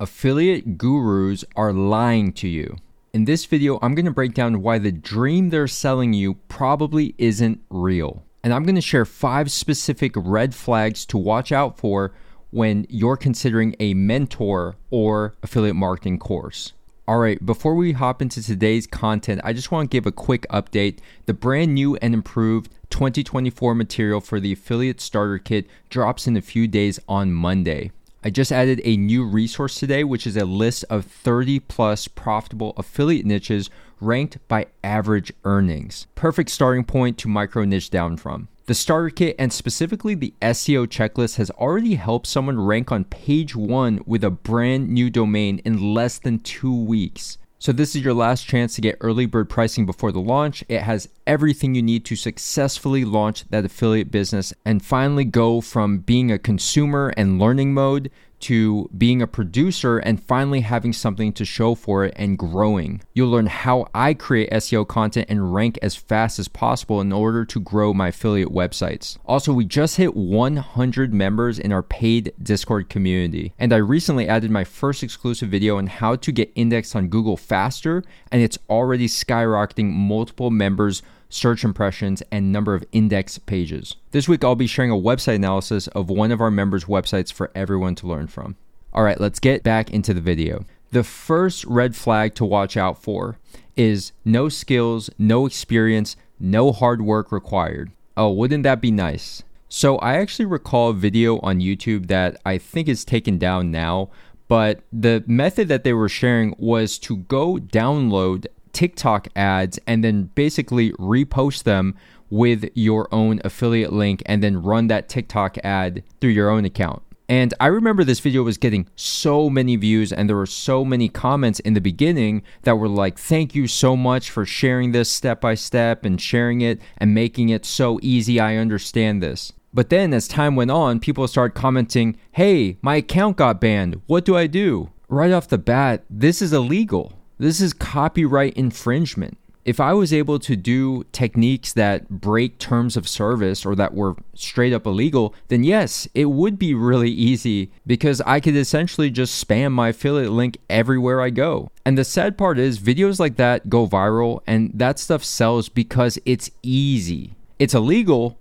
affiliate gurus are lying to you. In this video, I'm to break down why the dream they're selling you probably isn't real. And I'm to share five specific red flags to watch out for when you're considering a mentor or affiliate marketing course. All right, before we hop into today's content, I just want to give a quick update. The brand new and improved 2024 material for the Affiliate Starter Kit drops in a few days on Monday. I just added a new resource today, which is a list of 30 plus profitable affiliate niches ranked by average earnings. Perfect starting point to micro niche down from. The starter kit and specifically the SEO checklist has already helped someone rank on page one with a brand new domain in less than two weeks. So, this is your last chance to get early bird pricing before the launch. It has everything you need to successfully launch that affiliate business and finally go from being a consumer and learning mode to being a producer and finally having something to show for it and growing. You'll learn how I create SEO content and rank as fast as possible in order to grow my affiliate websites. Also, we just hit 100 members in our paid Discord community, and I recently added my first exclusive video on how to get indexed on Google faster, and it's already skyrocketing multiple members search impressions, and number of index pages. This week, I'll be sharing a website analysis of one of our members' websites for everyone to learn from. All right, let's get back into the video. The first red flag to watch out for is no skills, no experience, no hard work required. Oh, wouldn't that be nice? So, I actually recall a video on YouTube that I think is taken down now, but the method that they were sharing was to go download TikTok ads and then basically repost them with your own affiliate link and then run that TikTok ad through your own account. And I remember this video was getting so many views, and there were so many comments in the beginning that were like, Thank you so much for sharing this step by step and sharing it and making it so easy. I understand this. But then as time went on, people started commenting, Hey, my account got banned. What do I do? Right off the bat, this is illegal. This is copyright infringement. If I was able to do techniques that break terms of service or that were straight up illegal, then yes, it would be really easy because I could essentially just spam my affiliate link everywhere I go. And the sad part is, videos like that go viral and that stuff sells because it's easy. It's illegal,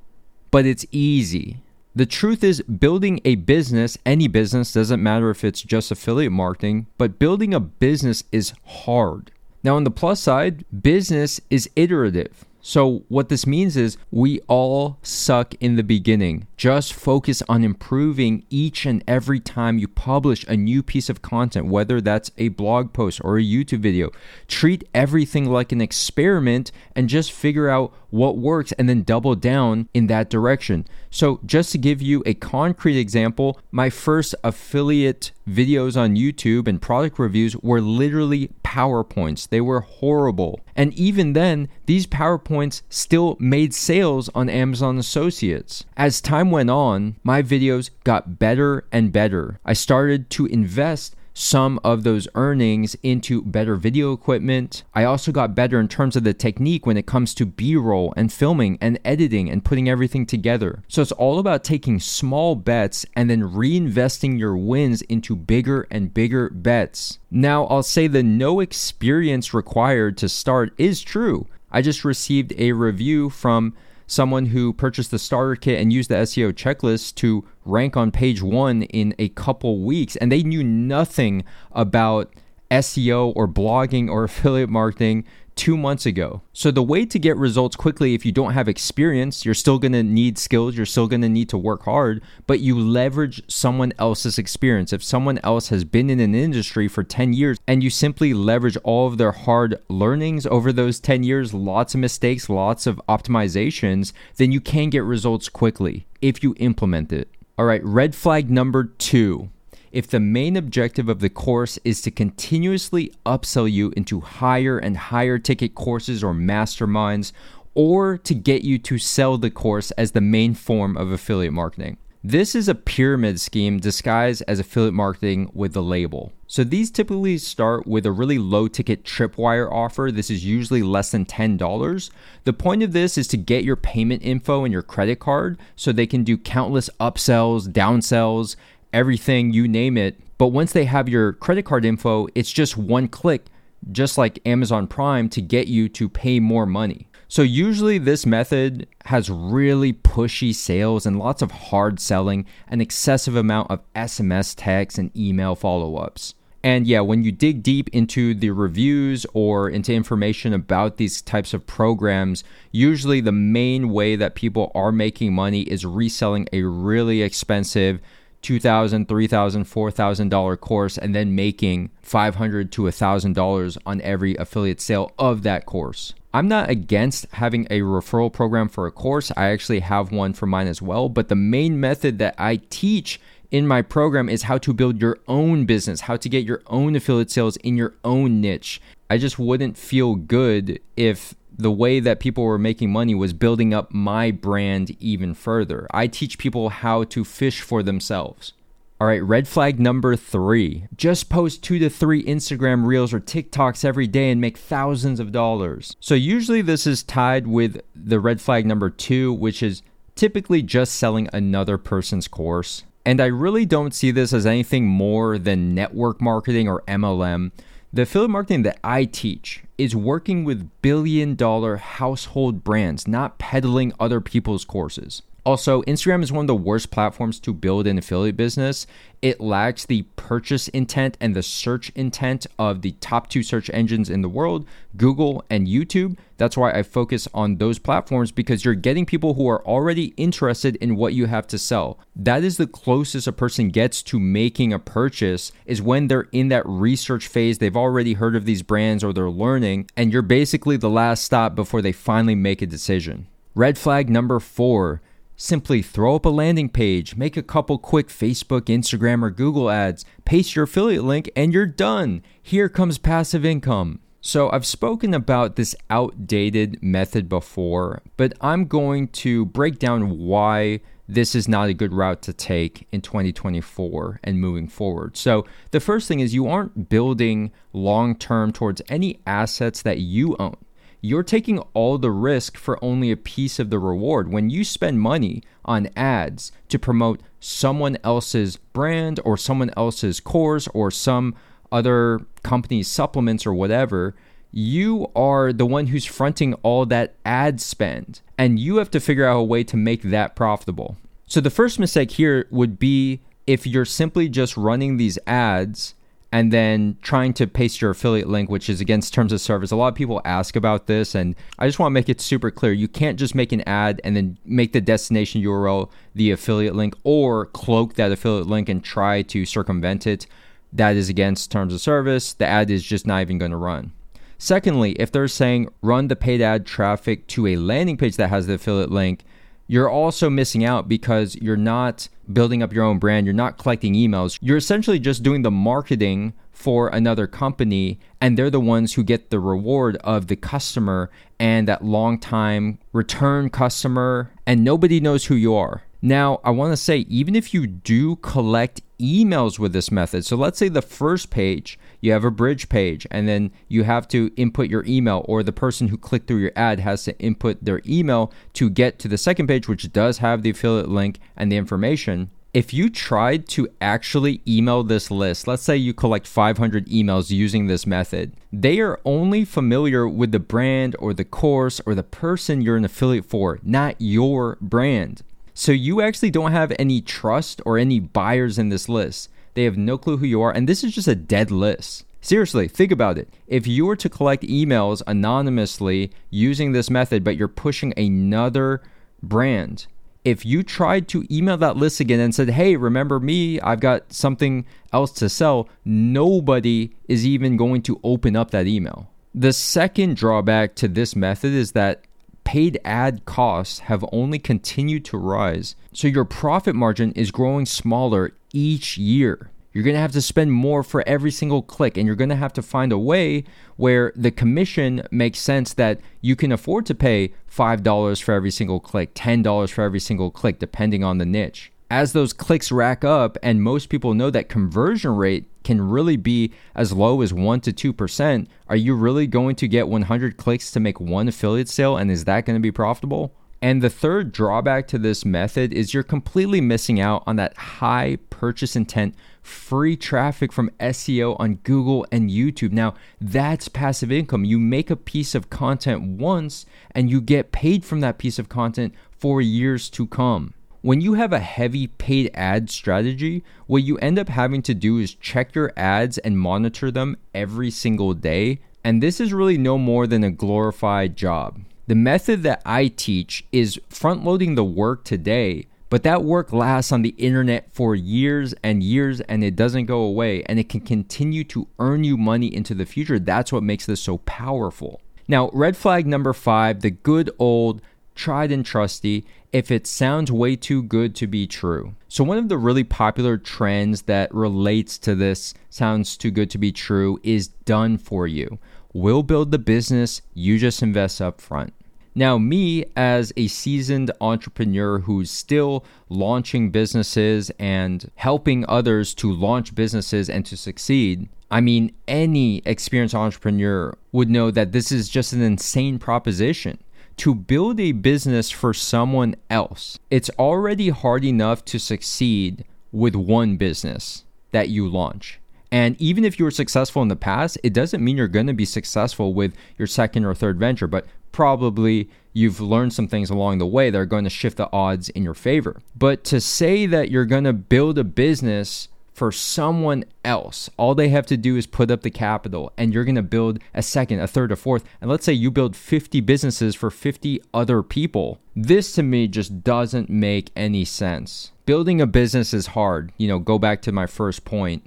but it's easy. The truth is, building a business, any business, doesn't matter if it's just affiliate marketing, but building a business is hard. Now, on the plus side, business is iterative. So, what this means is we all suck in the beginning. Just focus on improving each and every time you publish a new piece of content, whether that's a blog post or a YouTube video. Treat everything like an experiment and just figure out what works and then double down in that direction. So, just to give you a concrete example, my first affiliate videos on YouTube and product reviews were literally PowerPoints. They were horrible. And even then, these PowerPoints still made sales on Amazon Associates. As time went on, my videos got better and better. I started to invest some of those earnings into better video equipment. I also got better in terms of the technique when it comes to B roll and filming and editing and putting everything together. So it's all about taking small bets and then reinvesting your wins into bigger and bigger bets. Now, I'll say the no experience required to start is true. I just received a review from someone who purchased the starter kit and used the SEO checklist to rank on page one in a couple weeks, and they knew nothing about SEO or blogging or affiliate marketing two months ago. So, the way to get results quickly, if you don't have experience, you're still gonna need skills, you're still gonna need to work hard, but you leverage someone else's experience. If someone else has been in an industry for 10 years and you simply leverage all of their hard learnings over those 10 years, lots of mistakes, lots of optimizations, then you can get results quickly if you implement it. All right, red flag number two if the main objective of the course is to continuously upsell you into higher and higher ticket courses or masterminds, or to get you to sell the course as the main form of affiliate marketing. This is a pyramid scheme disguised as affiliate marketing with the label. So these typically start with a really low ticket tripwire offer. This is usually less than $10. The point of this is to get your payment info and your credit card so they can do countless upsells, downsells, everything, you name it. But once they have your credit card info, it's just one click, just like Amazon Prime, to get you to pay more money. So, usually, this method has really pushy sales and lots of hard selling, an excessive amount of SMS texts and email follow ups. And yeah, when you dig deep into the reviews or into information about these types of programs, usually the main way that people are making money is reselling a really expensive $2,000, $3,000, $4,000 course and then making 500 to $1,000 on every affiliate sale of that course. I'm not against having a referral program for a course. I actually have one for mine as well. But the main method that I teach in my program is how to build your own business, how to get your own affiliate sales in your own niche. I just wouldn't feel good if the way that people were making money was building up my brand even further. I teach people how to fish for themselves. All right, red flag number three. Just post two to three Instagram reels or TikToks every day and make thousands of dollars. So, usually, this is tied with the red flag number two, which is typically just selling another person's course. And I really don't see this as anything more than network marketing or MLM. The affiliate marketing that I teach is working with billion dollar household brands, not peddling other people's courses. Also, Instagram is one of the worst platforms to build an affiliate business. It lacks the purchase intent and the search intent of the top two search engines in the world, Google and YouTube. That's why I focus on those platforms because you're getting people who are already interested in what you have to sell. That is the closest a person gets to making a purchase is when they're in that research phase. They've already heard of these brands or they're learning, and you're basically the last stop before they finally make a decision. Red flag number four Simply throw up a landing page, make a couple quick Facebook, Instagram, or Google ads, paste your affiliate link, and you're done. Here comes passive income. So, I've spoken about this outdated method before, but I'm going to break down why this is not a good route to take in 2024 and moving forward. So, the first thing is you aren't building long term towards any assets that you own you're taking all the risk for only a piece of the reward. When you spend money on ads to promote someone else's brand or someone else's course or some other company's supplements or whatever, you are the one who's fronting all that ad spend and you have to figure out a way to make that profitable. So the first mistake here would be if you're simply just running these ads and then trying to paste your affiliate link, which is against terms of service. A lot of people ask about this, and I just want to make it super clear. You can't just make an ad and then make the destination URL the affiliate link or cloak that affiliate link and try to circumvent it. That is against terms of service. The ad is just not even going to run. Secondly, if they're saying run the paid ad traffic to a landing page that has the affiliate link, you're also missing out because you're not building up your own brand, you're not collecting emails. You're essentially just doing the marketing for another company, and they're the ones who get the reward of the customer and that long time return customer, and nobody knows who you are. Now, I want to say, even if you do collect emails with this method, so let's say the first page, you have a bridge page, and then you have to input your email, or the person who clicked through your ad has to input their email to get to the second page, which does have the affiliate link and the information. If you tried to actually email this list, let's say you collect 500 emails using this method, they are only familiar with the brand or the course or the person you're an affiliate for, not your brand. So you actually don't have any trust or any buyers in this list. They have no clue who you are, and this is just a dead list. Seriously, think about it. If you were to collect emails anonymously using this method, but you're pushing another brand, if you tried to email that list again and said, hey, remember me, I've got something else to sell, nobody is even going to open up that email. The second drawback to this method is that paid ad costs have only continued to rise. So your profit margin is growing smaller each year. You're going to have to spend more for every single click, and you're going to have to find a way where the commission makes sense that you can afford to pay $5 for every single click, $10 for every single click, depending on the niche as those clicks rack up, and most people know that conversion rate can really be as low as 1 to 2%, are you really going to get 100 clicks to make one affiliate sale? And is that going to be profitable? And the third drawback to this method is you're completely missing out on that high purchase intent free traffic from SEO on Google and YouTube. Now, that's passive income. You make a piece of content once and you get paid from that piece of content for years to come. When you have a heavy paid ad strategy, what you end up having to do is check your ads and monitor them every single day. And this is really no more than a glorified job. The method that I teach is front loading the work today, but that work lasts on the internet for years and years and it doesn't go away and it can continue to earn you money into the future. That's what makes this so powerful. Now, red flag number five, the good old tried and trusty if it sounds way too good to be true. So, one of the really popular trends that relates to this sounds too good to be true is done for you. We'll build the business, you just invest up front. Now, me as a seasoned entrepreneur who's still launching businesses and helping others to launch businesses and to succeed, I mean, any experienced entrepreneur would know that this is just an insane proposition. To build a business for someone else, it's already hard enough to succeed with one business that you launch. And even if you were successful in the past, it doesn't mean you're going to be successful with your second or third venture. But probably you've learned some things along the way that are going to shift the odds in your favor. But to say that you're going to build a business for someone else, all they have to do is put up the capital and you're going to build a second, a third, a fourth. And let's say you build 50 businesses for 50 other people. This to me just doesn't make any sense. Building a business is hard. You know, go back to my first point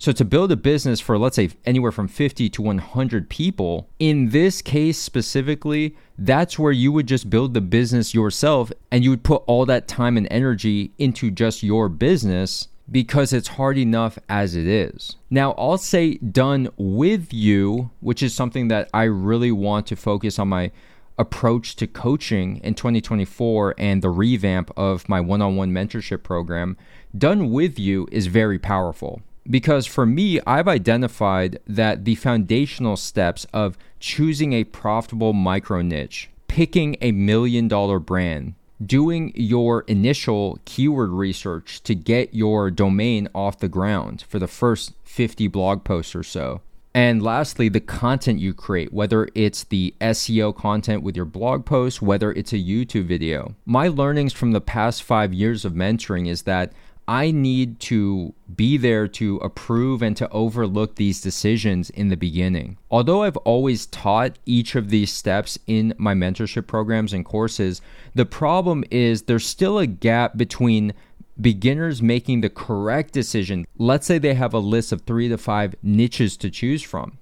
so to build a business for let's say anywhere from 50 to 100 people, in this case specifically, that's where you would just build the business yourself and you would put all that time and energy into just your business because it's hard enough as it is. Now, I'll say done with you, which is something that I really want to focus on my approach to coaching in 2024 and the revamp of my one on one mentorship program. Done with you is very powerful because for me, I've identified that the foundational steps of choosing a profitable micro niche, picking a million dollar brand, doing your initial keyword research to get your domain off the ground for the first 50 blog posts or so. And lastly, the content you create, whether it's the SEO content with your blog post, whether it's a YouTube video. My learnings from the past five years of mentoring is that I need to be there to approve and to overlook these decisions in the beginning. Although I've always taught each of these steps in my mentorship programs and courses, the problem is there's still a gap between beginners making the correct decision. Let's say they have a list of three to five niches to choose from.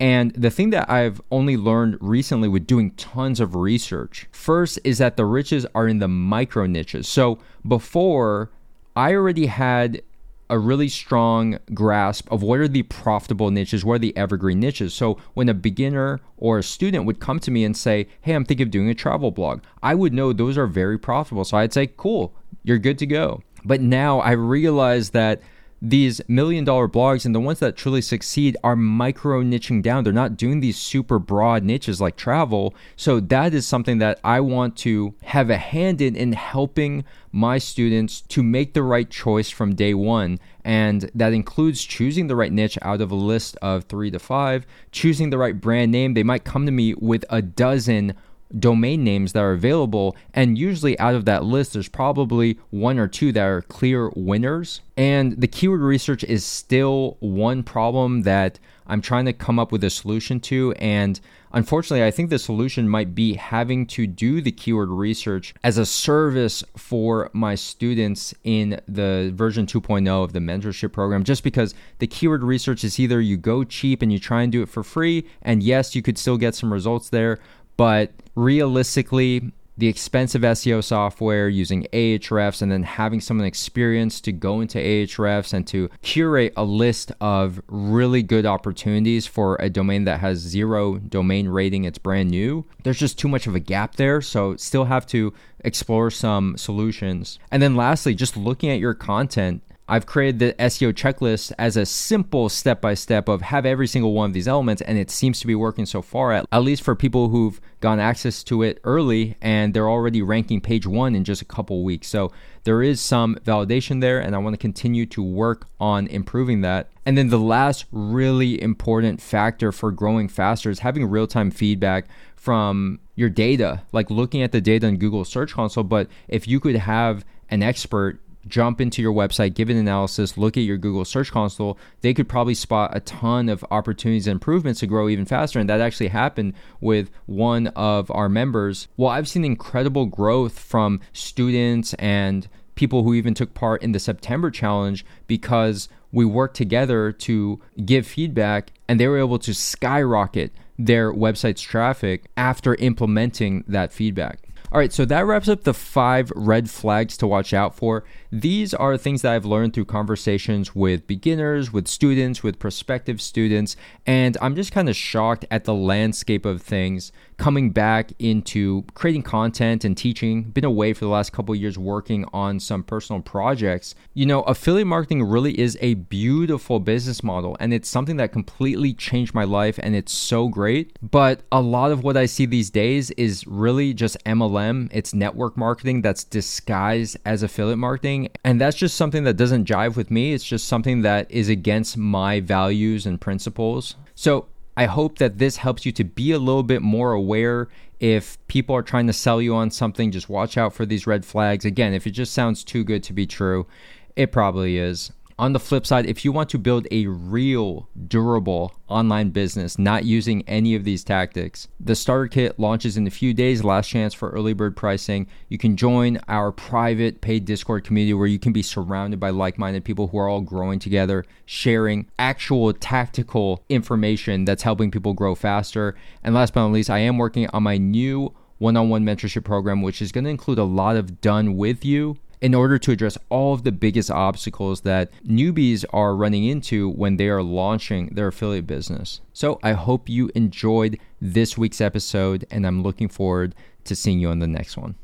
And the thing that I've only learned recently with doing tons of research first is that the riches are in the micro niches. So before, I already had a really strong grasp of what are the profitable niches, what are the evergreen niches. So when a beginner or a student would come to me and say, Hey, I'm thinking of doing a travel blog, I would know those are very profitable. So I'd say, Cool, you're good to go. But now I realize that these million dollar blogs and the ones that truly succeed are micro niching down. They're not doing these super broad niches like travel. So that is something that I want to have a hand in in helping my students to make the right choice from day one. And that includes choosing the right niche out of a list of three to five, choosing the right brand name. They might come to me with a dozen domain names that are available. And usually out of that list, there's probably one or two that are clear winners. And the keyword research is still one problem that I'm trying to come up with a solution to. And unfortunately, I think the solution might be having to do the keyword research as a service for my students in the version 2.0 of the mentorship program, just because the keyword research is either you go cheap and you try and do it for free. And yes, you could still get some results there, but realistically, the expensive SEO software using Ahrefs and then having someone experienced to go into Ahrefs and to curate a list of really good opportunities for a domain that has zero domain rating, it's brand new. There's just too much of a gap there. So, still have to explore some solutions. And then, lastly, just looking at your content I've created the SEO checklist as a simple step by step of have every single one of these elements, and it seems to be working so far, at, at least for people who've gotten access to it early and they're already ranking page one in just a couple weeks. So there is some validation there, and I want to continue to work on improving that. And then the last really important factor for growing faster is having real time feedback from your data, like looking at the data in Google Search Console. But if you could have an expert jump into your website, give an analysis, look at your Google Search Console, they could probably spot a ton of opportunities and improvements to grow even faster. And that actually happened with one of our members. Well, I've seen incredible growth from students and people who even took part in the September challenge because we worked together to give feedback and they were able to skyrocket their website's traffic after implementing that feedback. All right, so that wraps up the five red flags to watch out for. These are things that I've learned through conversations with beginners, with students, with prospective students, and I'm just kind of shocked at the landscape of things coming back into creating content and teaching. Been away for the last couple years working on some personal projects. You know, affiliate marketing really is a beautiful business model and it's something that completely changed my life and it's so great. But a lot of what I see these days is really just MLM, it's network marketing that's disguised as affiliate marketing. And that's just something that doesn't jive with me. It's just something that is against my values and principles. So I hope that this helps you to be a little bit more aware if people are trying to sell you on something. Just watch out for these red flags. Again, if it just sounds too good to be true, it probably is. On the flip side, if you want to build a real, durable online business, not using any of these tactics, the starter kit launches in a few days. Last chance for early bird pricing. You can join our private paid Discord community where you can be surrounded by like minded people who are all growing together, sharing actual tactical information that's helping people grow faster. And last but not least, I am working on my new one on one mentorship program, which is going to include a lot of done with you in order to address all of the biggest obstacles that newbies are running into when they are launching their affiliate business. So I hope you enjoyed this week's episode, and I'm looking forward to seeing you on the next one.